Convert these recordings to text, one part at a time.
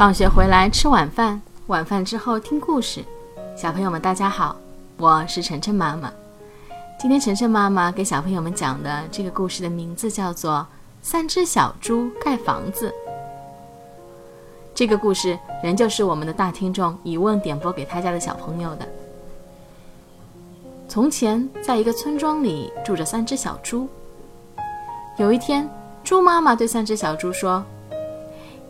放学回来吃晚饭，晚饭之后听故事。小朋友们，大家好，我是晨晨妈妈。今天晨晨妈妈给小朋友们讲的这个故事的名字叫做《三只小猪盖房子》。这个故事仍旧是我们的大听众疑问点播给他家的小朋友的。从前，在一个村庄里住着三只小猪。有一天，猪妈妈对三只小猪说：“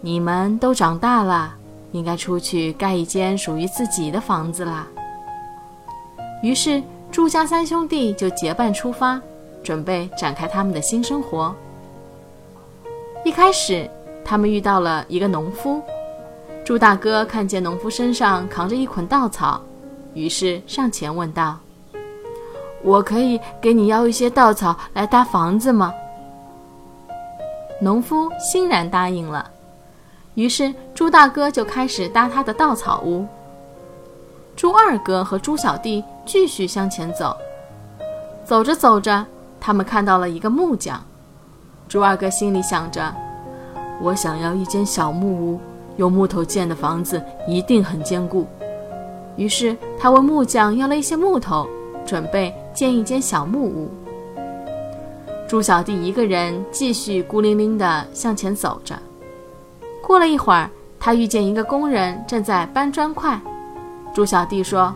你们都长大了，应该出去盖一间属于自己的房子啦。”于是，猪家三兄弟就结伴出发，准备展开他们的新生活。一开始，他们遇到了一个农夫。朱大哥看见农夫身上扛着一捆稻草，于是上前问道：“我可以给你要一些稻草来搭房子吗？”农夫欣然答应了，于是猪大哥就开始搭他的稻草屋。猪二哥和猪小弟继续向前走，走着走着，他们看到了一个木匠。猪二哥心里想着：“我想要一间小木屋，用木头建的房子一定很坚固。”于是他问木匠要了一些木头，准备建一间小木屋。猪小弟一个人继续孤零零地向前走着。过了一会儿，他遇见一个工人正在搬砖块。猪小弟说：“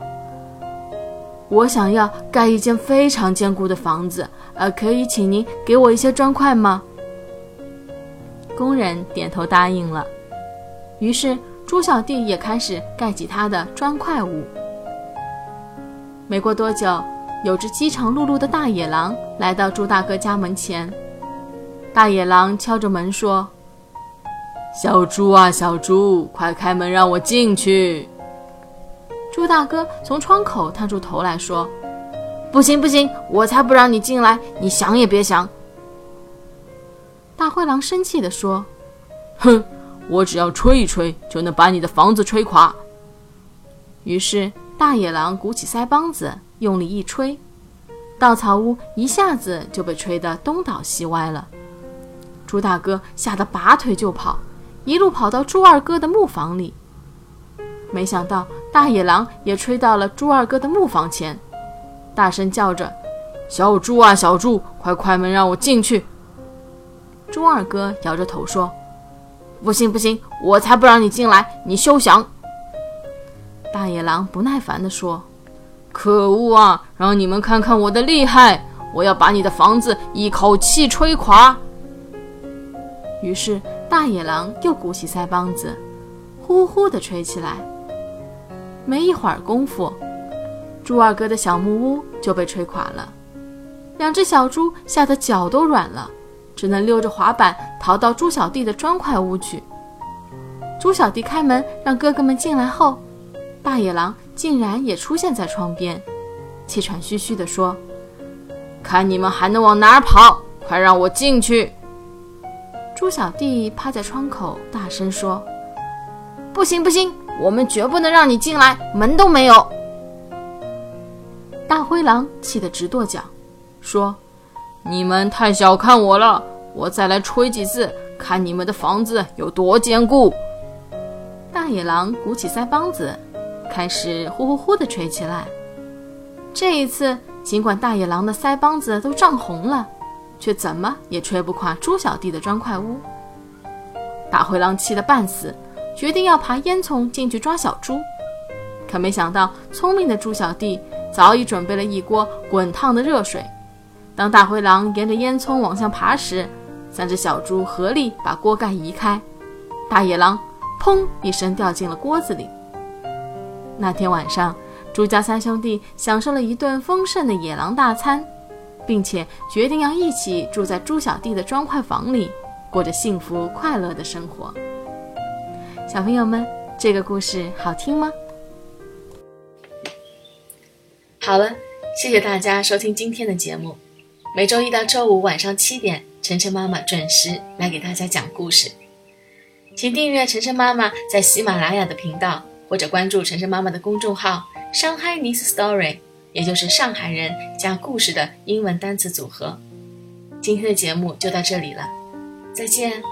我想要盖一间非常坚固的房子，呃，可以请您给我一些砖块吗？”工人点头答应了。于是猪小弟也开始盖起他的砖块屋。没过多久。有只饥肠辘辘的大野狼来到猪大哥家门前，大野狼敲着门说：“小猪啊，小猪，快开门让我进去。”猪大哥从窗口探出头来说：“不行不行，我才不让你进来，你想也别想。”大灰狼生气地说：“ 哼，我只要吹一吹就能把你的房子吹垮。”于是大野狼鼓起腮帮子。用力一吹，稻草屋一下子就被吹得东倒西歪了。猪大哥吓得拔腿就跑，一路跑到猪二哥的木房里。没想到大野狼也吹到了猪二哥的木房前，大声叫着：“小猪啊，小猪，快快门让我进去！”猪二哥摇着头说：“不行不行，我才不让你进来，你休想！”大野狼不耐烦地说。可恶啊！让你们看看我的厉害！我要把你的房子一口气吹垮。于是大野狼又鼓起腮帮子，呼呼地吹起来。没一会儿功夫，猪二哥的小木屋就被吹垮了。两只小猪吓得脚都软了，只能溜着滑板逃到猪小弟的砖块屋去。猪小弟开门让哥哥们进来后，大野狼。竟然也出现在窗边，气喘吁吁地说：“看你们还能往哪儿跑！快让我进去！”猪小弟趴在窗口，大声说：“不行不行，我们绝不能让你进来，门都没有！”大灰狼气得直跺脚，说：“你们太小看我了，我再来吹几次，看你们的房子有多坚固！”大野狼鼓起腮帮子。开始呼呼呼地吹起来。这一次，尽管大野狼的腮帮子都涨红了，却怎么也吹不垮猪小弟的砖块屋。大灰狼气得半死，决定要爬烟囱进去抓小猪。可没想到，聪明的猪小弟早已准备了一锅滚烫的热水。当大灰狼沿着烟囱往下爬时，三只小猪合力把锅盖移开，大野狼砰一声掉进了锅子里。那天晚上，朱家三兄弟享受了一顿丰盛的野狼大餐，并且决定要一起住在猪小弟的砖块房里，过着幸福快乐的生活。小朋友们，这个故事好听吗？好了，谢谢大家收听今天的节目。每周一到周五晚上七点，晨晨妈妈准时来给大家讲故事，请订阅晨晨妈妈在喜马拉雅的频道。或者关注晨晨妈妈的公众号“上海 n e s Story”，也就是上海人加故事的英文单词组合。今天的节目就到这里了，再见。